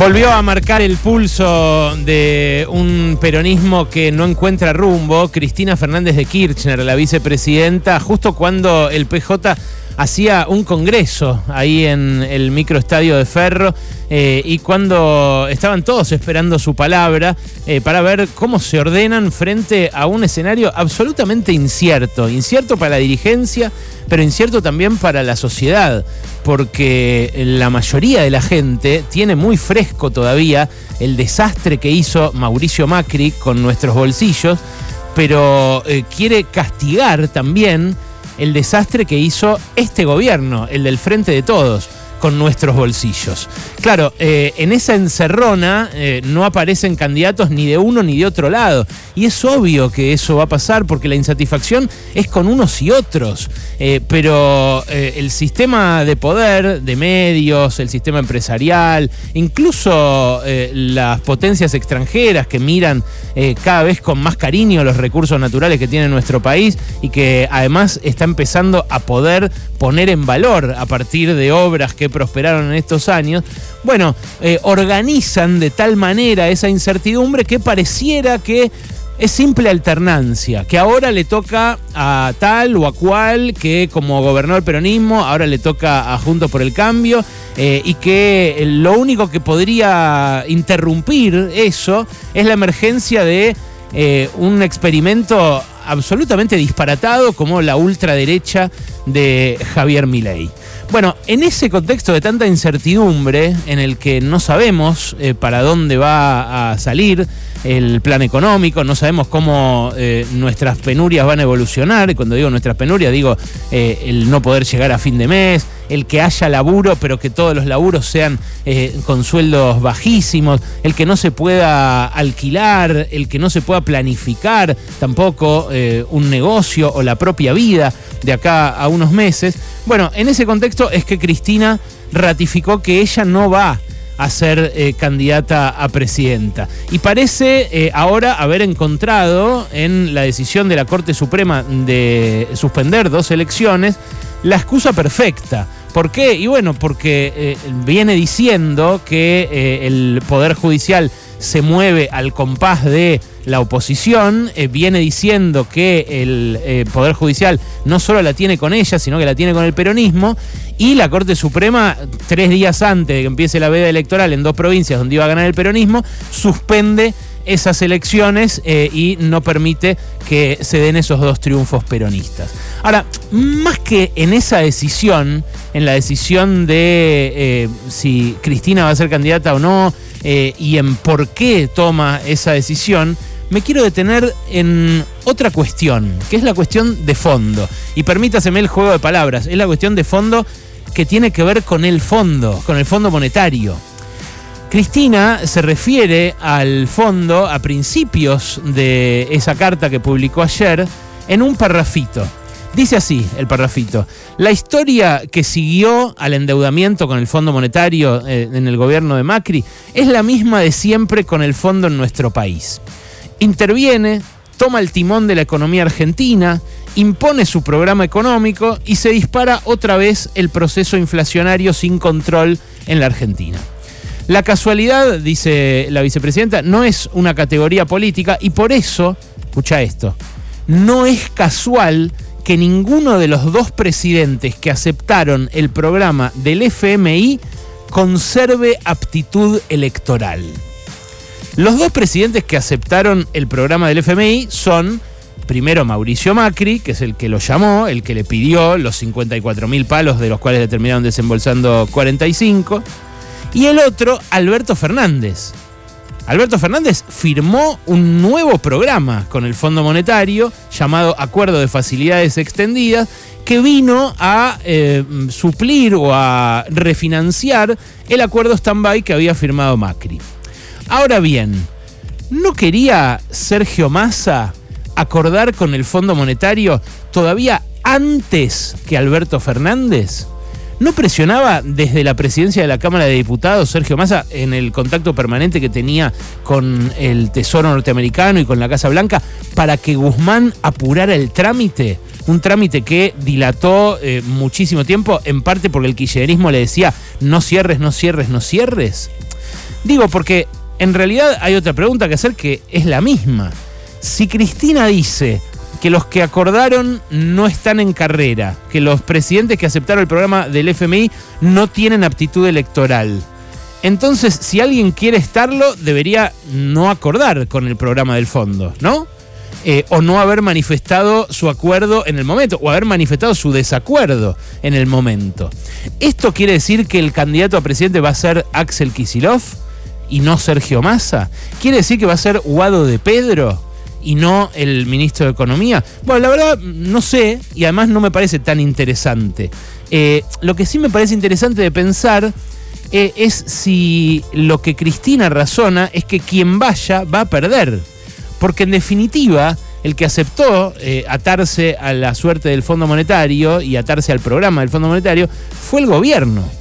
Volvió a marcar el pulso de un peronismo que no encuentra rumbo. Cristina Fernández de Kirchner, la vicepresidenta, justo cuando el PJ hacía un congreso ahí en el microestadio de Ferro eh, y cuando estaban todos esperando su palabra eh, para ver cómo se ordenan frente a un escenario absolutamente incierto, incierto para la dirigencia, pero incierto también para la sociedad, porque la mayoría de la gente tiene muy fresco todavía el desastre que hizo Mauricio Macri con nuestros bolsillos, pero eh, quiere castigar también el desastre que hizo este gobierno, el del Frente de Todos con nuestros bolsillos. Claro, eh, en esa encerrona eh, no aparecen candidatos ni de uno ni de otro lado. Y es obvio que eso va a pasar porque la insatisfacción es con unos y otros. Eh, pero el sistema de poder, de medios, el sistema empresarial, incluso las potencias extranjeras que miran cada vez con más cariño los recursos naturales que tiene nuestro país y que además está empezando a poder poner en valor a partir de obras que prosperaron en estos años, bueno, eh, organizan de tal manera esa incertidumbre que pareciera que es simple alternancia, que ahora le toca a tal o a cual, que como gobernó el peronismo, ahora le toca a Juntos por el Cambio, eh, y que lo único que podría interrumpir eso es la emergencia de eh, un experimento absolutamente disparatado como la ultraderecha de Javier Milei. Bueno, en ese contexto de tanta incertidumbre, en el que no sabemos eh, para dónde va a salir el plan económico, no sabemos cómo eh, nuestras penurias van a evolucionar, y cuando digo nuestras penurias digo eh, el no poder llegar a fin de mes, el que haya laburo, pero que todos los laburos sean con sueldos bajísimos, el que no se pueda alquilar, el que no se pueda planificar tampoco un negocio o la propia vida de acá a unos meses. Bueno, en ese contexto es que Cristina ratificó que ella no va a ser eh, candidata a presidenta. Y parece eh, ahora haber encontrado en la decisión de la Corte Suprema de suspender dos elecciones la excusa perfecta. ¿Por qué? Y bueno, porque eh, viene diciendo que el Poder Judicial se mueve al compás de la oposición, eh, viene diciendo que el eh, Poder Judicial no solo la tiene con ella, sino que la tiene con el peronismo, y la Corte Suprema, tres días antes de que empiece la veda electoral en dos provincias donde iba a ganar el peronismo, suspende esas elecciones eh, y no permite que se den esos dos triunfos peronistas. Ahora, más que en esa decisión, en la decisión de si Cristina va a ser candidata o no, y en por qué toma esa decisión, me quiero detener en otra cuestión, que es la cuestión de fondo. Y permítaseme el juego de palabras, es la cuestión de fondo que tiene que ver con el fondo, con el fondo monetario. Cristina se refiere al fondo a principios de esa carta que publicó ayer en un parrafito. Dice así el parrafito. La historia que siguió al endeudamiento con el Fondo Monetario eh, en el gobierno de Macri es la misma de siempre con el fondo en nuestro país. Interviene, toma el timón de la economía argentina, impone su programa económico y se dispara otra vez el proceso inflacionario sin control en la Argentina. La casualidad, dice la vicepresidenta, no es una categoría política y por eso, escucha esto, no es casual que ninguno de los dos presidentes que aceptaron el programa del FMI conserve aptitud electoral. Los dos presidentes que aceptaron el programa del FMI son, primero Mauricio Macri, que es el que lo llamó, el que le pidió los 54 mil palos, de los cuales le terminaron desembolsando 45, y el otro, Alberto Fernández, Alberto Fernández firmó un nuevo programa con el Fondo Monetario llamado Acuerdo de Facilidades Extendidas que vino a eh, suplir o a refinanciar el acuerdo stand-by que había firmado Macri. Ahora bien, ¿no quería Sergio Massa acordar con el Fondo Monetario todavía antes que Alberto Fernández? ¿No presionaba desde la presidencia de la Cámara de Diputados Sergio Massa en el contacto permanente que tenía con el Tesoro norteamericano y con la Casa Blanca para que Guzmán apurara el trámite? Un trámite que dilató eh, muchísimo tiempo, en parte porque el kirchnerismo le decía no cierres, no cierres, no cierres. Digo, porque en realidad hay otra pregunta que hacer que es la misma. Si Cristina dice que los que acordaron no están en carrera, que los presidentes que aceptaron el programa del FMI no tienen aptitud electoral, entonces si alguien quiere estarlo, debería no acordar con el programa del fondo, ¿no? Eh, o no haber manifestado su acuerdo en el momento, o haber manifestado su desacuerdo en el momento. ¿Esto quiere decir que el candidato a presidente va a ser Axel Kisilov y no Sergio Massa? ¿Quiere decir que va a ser Guado de Pedro? y no el ministro de Economía? Bueno, la verdad no sé y además no me parece tan interesante. Eh, lo que sí me parece interesante de pensar eh, es si lo que Cristina razona es que quien vaya va a perder. Porque en definitiva, el que aceptó eh, atarse a la suerte del Fondo Monetario y atarse al programa del Fondo Monetario fue el gobierno.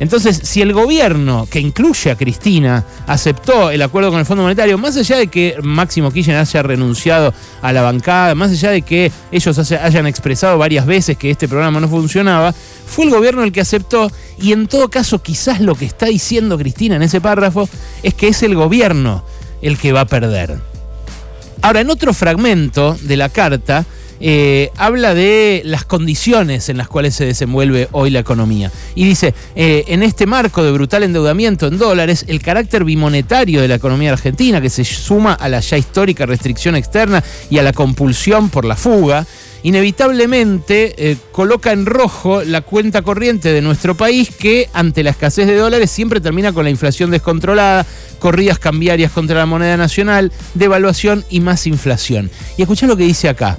Entonces, si el gobierno, que incluye a Cristina, aceptó el acuerdo con el Fondo Monetario, más allá de que Máximo Kirchner haya renunciado a la bancada, más allá de que ellos hayan expresado varias veces que este programa no funcionaba, fue el gobierno el que aceptó y en todo caso quizás lo que está diciendo Cristina en ese párrafo es que es el gobierno el que va a perder. Ahora, en otro fragmento de la carta, eh, habla de las condiciones en las cuales se desenvuelve hoy la economía. Y dice, eh, en este marco de brutal endeudamiento en dólares, el carácter bimonetario de la economía argentina, que se suma a la ya histórica restricción externa y a la compulsión por la fuga, inevitablemente eh, coloca en rojo la cuenta corriente de nuestro país que ante la escasez de dólares siempre termina con la inflación descontrolada, corridas cambiarias contra la moneda nacional, devaluación y más inflación. Y escuchá lo que dice acá.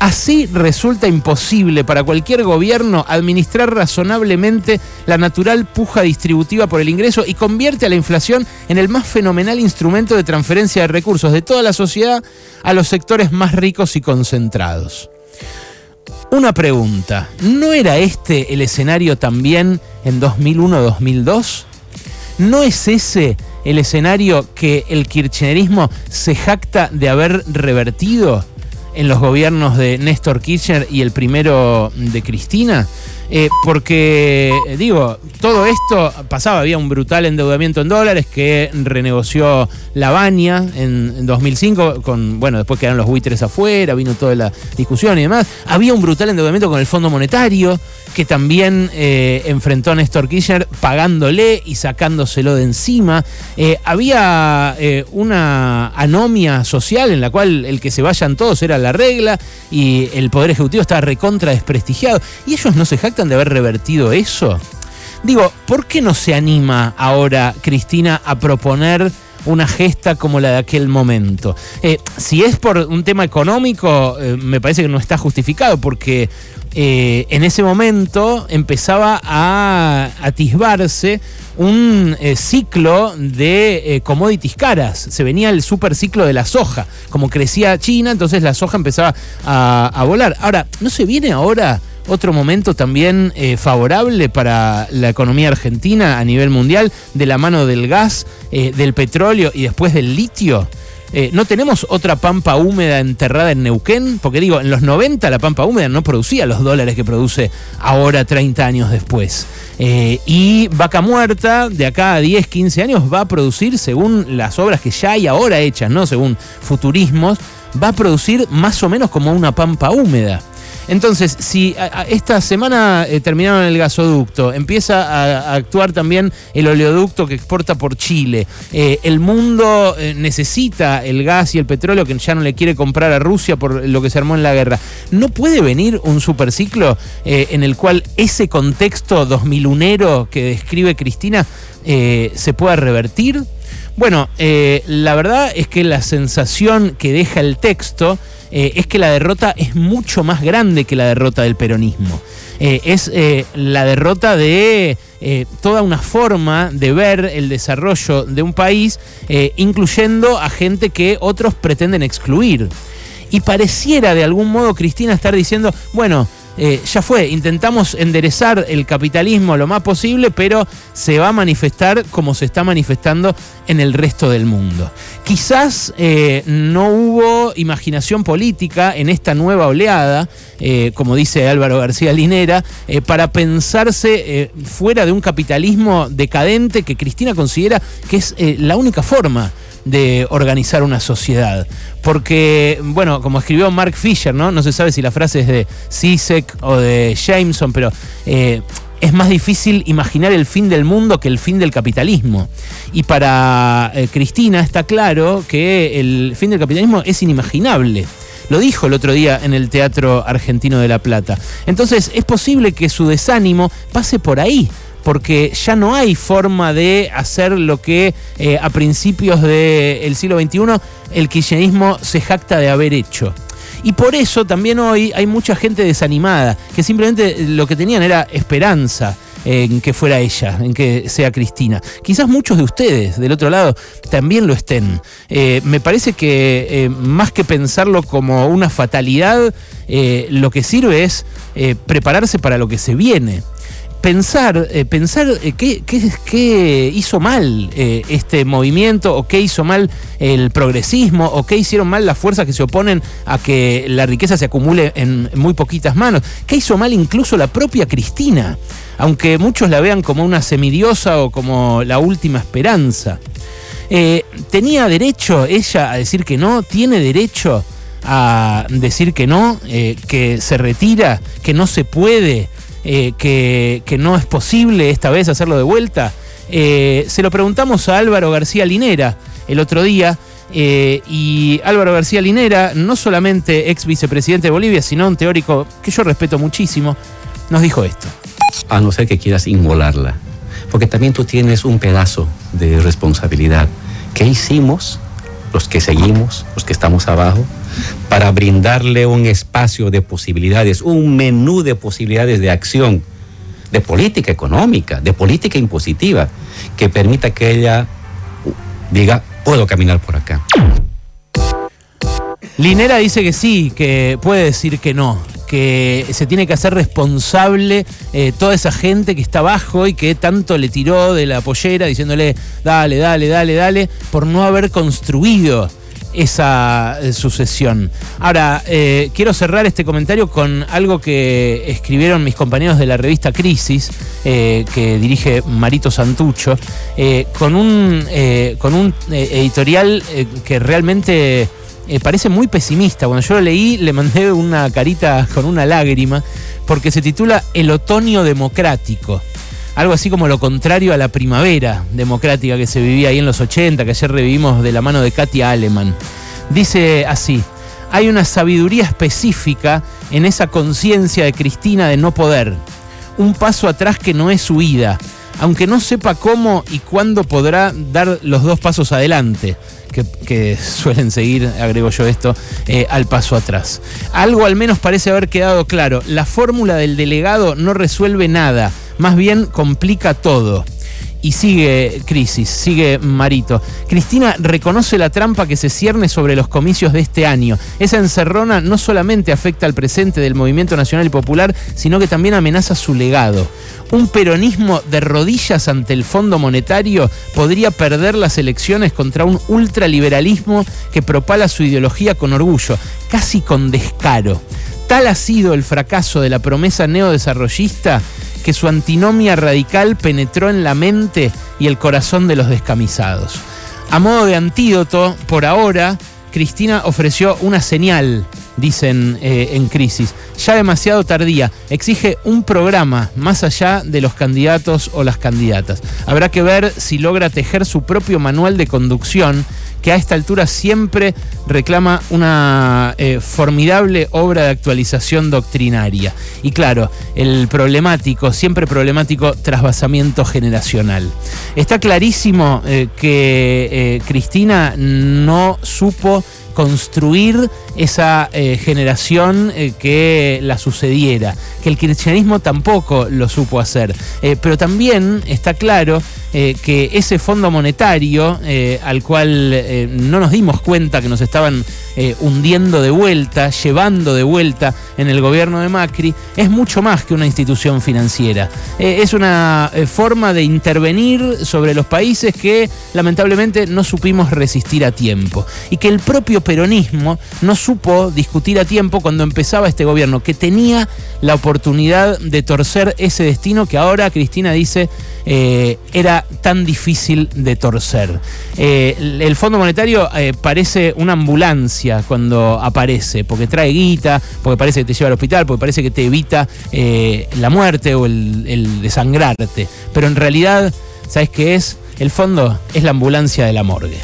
Así resulta imposible para cualquier gobierno administrar razonablemente la natural puja distributiva por el ingreso y convierte a la inflación en el más fenomenal instrumento de transferencia de recursos de toda la sociedad a los sectores más ricos y concentrados. Una pregunta, ¿no era este el escenario también en 2001-2002? ¿No es ese el escenario que el kirchnerismo se jacta de haber revertido? En los gobiernos de Néstor Kirchner y el primero de Cristina? Eh, porque, digo, todo esto pasaba, había un brutal endeudamiento en dólares que renegoció la Baña en, 2005, con, bueno, después quedaron los buitres afuera, vino toda la discusión y demás. Había un brutal endeudamiento con el Fondo Monetario, que también eh, enfrentó a Néstor Kirchner pagándole y sacándoselo de encima. Eh, había una anomia social en la cual el que se vayan todos era la regla y el Poder Ejecutivo estaba recontra desprestigiado. Y ellos no se jactan de haber revertido eso? Digo, ¿por qué no se anima ahora Cristina a proponer una gesta como la de aquel momento? Eh, si es por un tema económico, eh, me parece que no está justificado, porque eh, en ese momento empezaba a atisbarse un ciclo de commodities caras. Se venía el super ciclo de la soja. Como crecía China, entonces la soja empezaba a, a volar. Ahora, ¿no se viene ahora otro momento también eh, favorable para la economía argentina a nivel mundial, de la mano del gas, eh, del petróleo y después del litio. Eh, ¿No tenemos otra pampa húmeda enterrada en Neuquén? Porque digo, en los 90 la pampa húmeda no producía los dólares que produce ahora 30 años después. y Vaca Muerta, de acá a 10, 15 años, va a producir, según las obras que ya hay ahora hechas, ¿no? Según futurismos, va a producir más o menos como una pampa húmeda. Entonces, si esta semana eh, terminaron el gasoducto, empieza a, actuar también el oleoducto que exporta por Chile, eh, el mundo eh, necesita el gas y el petróleo que ya no le quiere comprar a Rusia por lo que se armó en la guerra, ¿no puede venir un superciclo en el cual ese contexto 2001 que describe Cristina se pueda revertir? Bueno, la verdad es que la sensación que deja el texto eh, es que la derrota es mucho más grande que la derrota del peronismo. Eh, es eh, la derrota de toda una forma de ver el desarrollo de un país, incluyendo a gente que otros pretenden excluir. Y pareciera de algún modo Cristina estar diciendo, bueno, eh, ya fue, intentamos enderezar el capitalismo lo más posible, pero se va a manifestar como se está manifestando en el resto del mundo. Quizás eh, no hubo imaginación política en esta nueva oleada, eh, como dice Álvaro García Linera, para pensarse fuera de un capitalismo decadente que Cristina considera que es la única forma de organizar una sociedad. Porque, bueno, como escribió Mark Fisher, ¿no? No se sabe si la frase es de Sisek o de Jameson, pero eh, es más difícil imaginar el fin del mundo que el fin del capitalismo. Y para eh, Cristina está claro que el fin del capitalismo es inimaginable. Lo dijo el otro día en el Teatro Argentino de La Plata. Entonces es posible que su desánimo pase por ahí porque ya no hay forma de hacer lo que eh, a principios del siglo XXI el kirchnerismo se jacta de haber hecho. Y por eso también hoy hay mucha gente desanimada, que simplemente lo que tenían era esperanza en que fuera ella, en que sea Cristina. Quizás muchos de ustedes del otro lado también lo estén. Eh, me parece que eh, más que pensarlo como una fatalidad, lo que sirve es prepararse para lo que se viene pensar, eh, pensar eh, qué, hizo mal eh, este movimiento o qué hizo mal el progresismo o qué hicieron mal las fuerzas que se oponen a que la riqueza se acumule en muy poquitas manos, qué hizo mal incluso la propia Cristina, aunque muchos la vean como una semidiosa o como la última esperanza. ¿Tenía derecho ella a decir que no? ¿Tiene derecho a decir que no? ¿Que se retira? ¿Que no se puede? Eh, que, no es posible esta vez hacerlo de vuelta? Eh, se lo preguntamos a Álvaro García Linera el otro día. Eh, y Álvaro García Linera, no solamente ex vicepresidente de Bolivia, sino un teórico que yo respeto muchísimo, nos dijo esto. A no ser que quieras inmolarla, porque también tú tienes un pedazo de responsabilidad. ¿Qué hicimos los que seguimos, los que estamos abajo, para brindarle un espacio de posibilidades, un menú de posibilidades de acción, de política económica, de política impositiva, que permita que ella diga, puedo caminar por acá. Linera dice que sí, que puede decir que no, que se tiene que hacer responsable eh, toda esa gente que está abajo y que tanto le tiró de la pollera diciéndole, dale, dale, dale, dale, por no haber construido esa eh, sucesión. Ahora, eh, quiero cerrar este comentario con algo que escribieron mis compañeros de la revista Crisis, que dirige Marito Santucho, con un, con un editorial que realmente eh, parece muy pesimista. Cuando yo lo leí, le mandé una carita con una lágrima, porque se titula El otoño democrático. Algo así como lo contrario a la primavera democrática que se vivía ahí en los 80, que ayer revivimos de la mano de Katia Aleman. Dice así, hay una sabiduría específica en esa conciencia de Cristina de no poder. Un paso atrás que no es huida, aunque no sepa cómo y cuándo podrá dar los dos pasos adelante que, suelen seguir, agrego yo esto, eh, al paso atrás. Algo al menos parece haber quedado claro. La fórmula del delegado no resuelve nada, más bien complica todo. Y sigue Crisis, sigue Marito. Cristina reconoce la trampa que se cierne sobre los comicios de este año. Esa encerrona no solamente afecta al presente del movimiento nacional y popular, sino que también amenaza su legado. Un peronismo de rodillas ante el Fondo Monetario podría perder las elecciones contra un ultraliberalismo que propala su ideología con orgullo, casi con descaro. Tal ha sido el fracaso de la promesa neodesarrollista que su antinomia radical penetró en la mente y el corazón de los descamisados. A modo de antídoto, por ahora, Cristina ofreció una señal, dicen eh, en crisis, ya demasiado tardía, exige un programa más allá de los candidatos o las candidatas. Habrá que ver si logra tejer su propio manual de conducción que a esta altura siempre reclama una eh, formidable obra de actualización doctrinaria. Y claro, el problemático, siempre problemático trasvasamiento generacional. Está clarísimo eh, que eh, Cristina no supo construir esa eh, generación eh, que la sucediera, que el cristianismo tampoco lo supo hacer. Eh, pero también está claro que ese fondo monetario al cual no nos dimos cuenta que nos estaban eh, hundiendo de vuelta, llevando de vuelta en el gobierno de Macri, es mucho más que una institución financiera. Eh, es una eh, forma de intervenir sobre los países que lamentablemente no supimos resistir a tiempo. Y que el propio peronismo no supo discutir a tiempo cuando empezaba este gobierno, que tenía la oportunidad de torcer ese destino que ahora Cristina dice era tan difícil de torcer. el Fondo Monetario parece una ambulancia cuando aparece, porque trae guita, porque parece que te lleva al hospital, porque parece que te evita eh, la muerte o el, el desangrarte. Pero en realidad, ¿sabes qué es? El fondo es la ambulancia de la morgue.